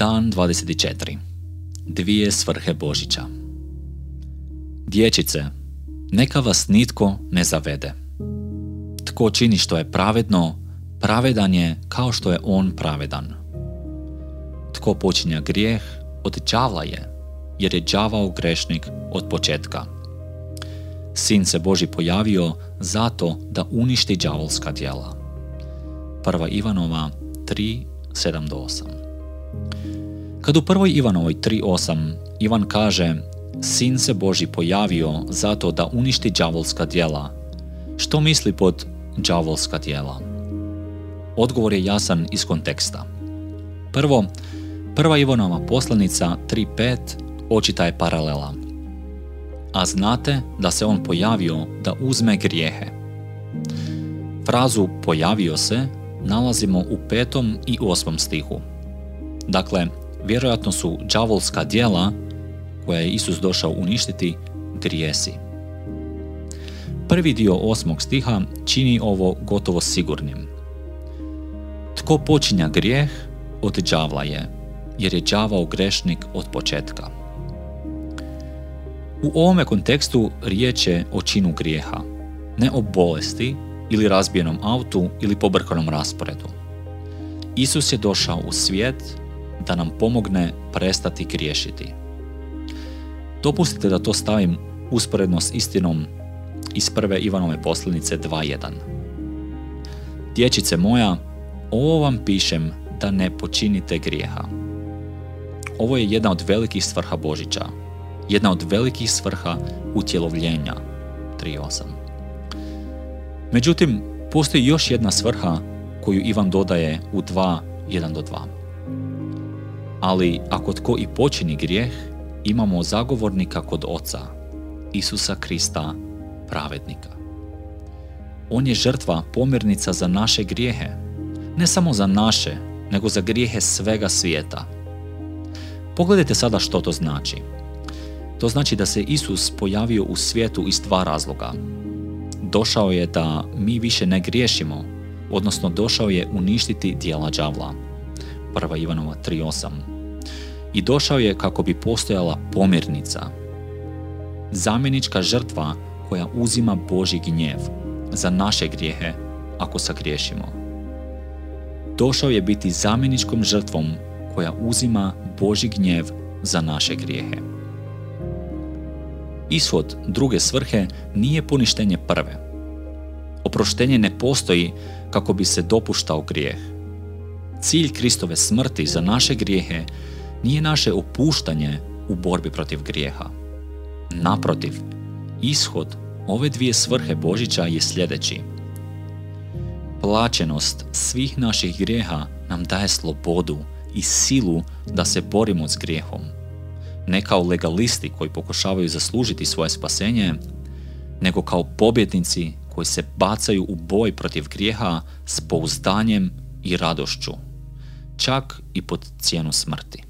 Dan 24. Dvije svrhe Božića. Dječice, neka vas nitko ne zavede. Tko čini što je pravedno, pravedan je kao što je on pravedan. Tko počinja grijeh, od đavla je, jer je đavao grešnik od početka. Sin se Boži pojavio zato da uništi đavolska djela. Prva Ivanova 3, 7 8 kad u prvoj Ivanovoj 3.8 Ivan kaže Sin se Boži pojavio zato da uništi đavolska djela. Što misli pod đavolska djela? Odgovor je jasan iz konteksta. Prvo, prva Ivanova poslanica 3.5 očita je paralela. A znate da se on pojavio da uzme grijehe. Frazu pojavio se nalazimo u petom i osmom stihu. Dakle, vjerojatno su đavolska djela koja je Isus došao uništiti grijesi. Prvi dio osmog stiha čini ovo gotovo sigurnim. Tko počinja grijeh, od đavla je, jer je đavao grešnik od početka. U ovome kontekstu riječ je o činu grijeha, ne o bolesti ili razbijenom autu ili pobrkanom rasporedu. Isus je došao u svijet da nam pomogne prestati griješiti. Dopustite da to stavim usporedno s istinom iz prve Ivanove poslanice 2.1. Dječice moja, ovo vam pišem da ne počinite grijeha. Ovo je jedna od velikih svrha Božića, jedna od velikih svrha utjelovljenja 3.8. Međutim, postoji još jedna svrha koju Ivan dodaje u 2.1 do 2. Ali ako tko i počini grijeh, imamo zagovornika kod Oca, Isusa Krista, pravednika. On je žrtva pomirnica za naše grijehe, ne samo za naše, nego za grijehe svega svijeta. Pogledajte sada što to znači. To znači da se Isus pojavio u svijetu iz dva razloga. Došao je da mi više ne griješimo, odnosno došao je uništiti dijela đavla. 1. Ivanova 3.8 i došao je kako bi postojala pomirnica. Zamjenička žrtva koja uzima Boži gnjev za naše grijehe ako sagriješimo. Došao je biti zamjeničkom žrtvom koja uzima Boži gnjev za naše grijehe. Ishod druge svrhe nije poništenje prve. Oproštenje ne postoji kako bi se dopuštao grijeh. Cilj Kristove smrti za naše grijehe nije naše opuštanje u borbi protiv grijeha. Naprotiv, ishod ove dvije svrhe Božića je sljedeći. Plaćenost svih naših grijeha nam daje slobodu i silu da se borimo s grijehom. Ne kao legalisti koji pokušavaju zaslužiti svoje spasenje, nego kao pobjednici koji se bacaju u boj protiv grijeha s pouzdanjem i radošću, čak i pod cijenu smrti.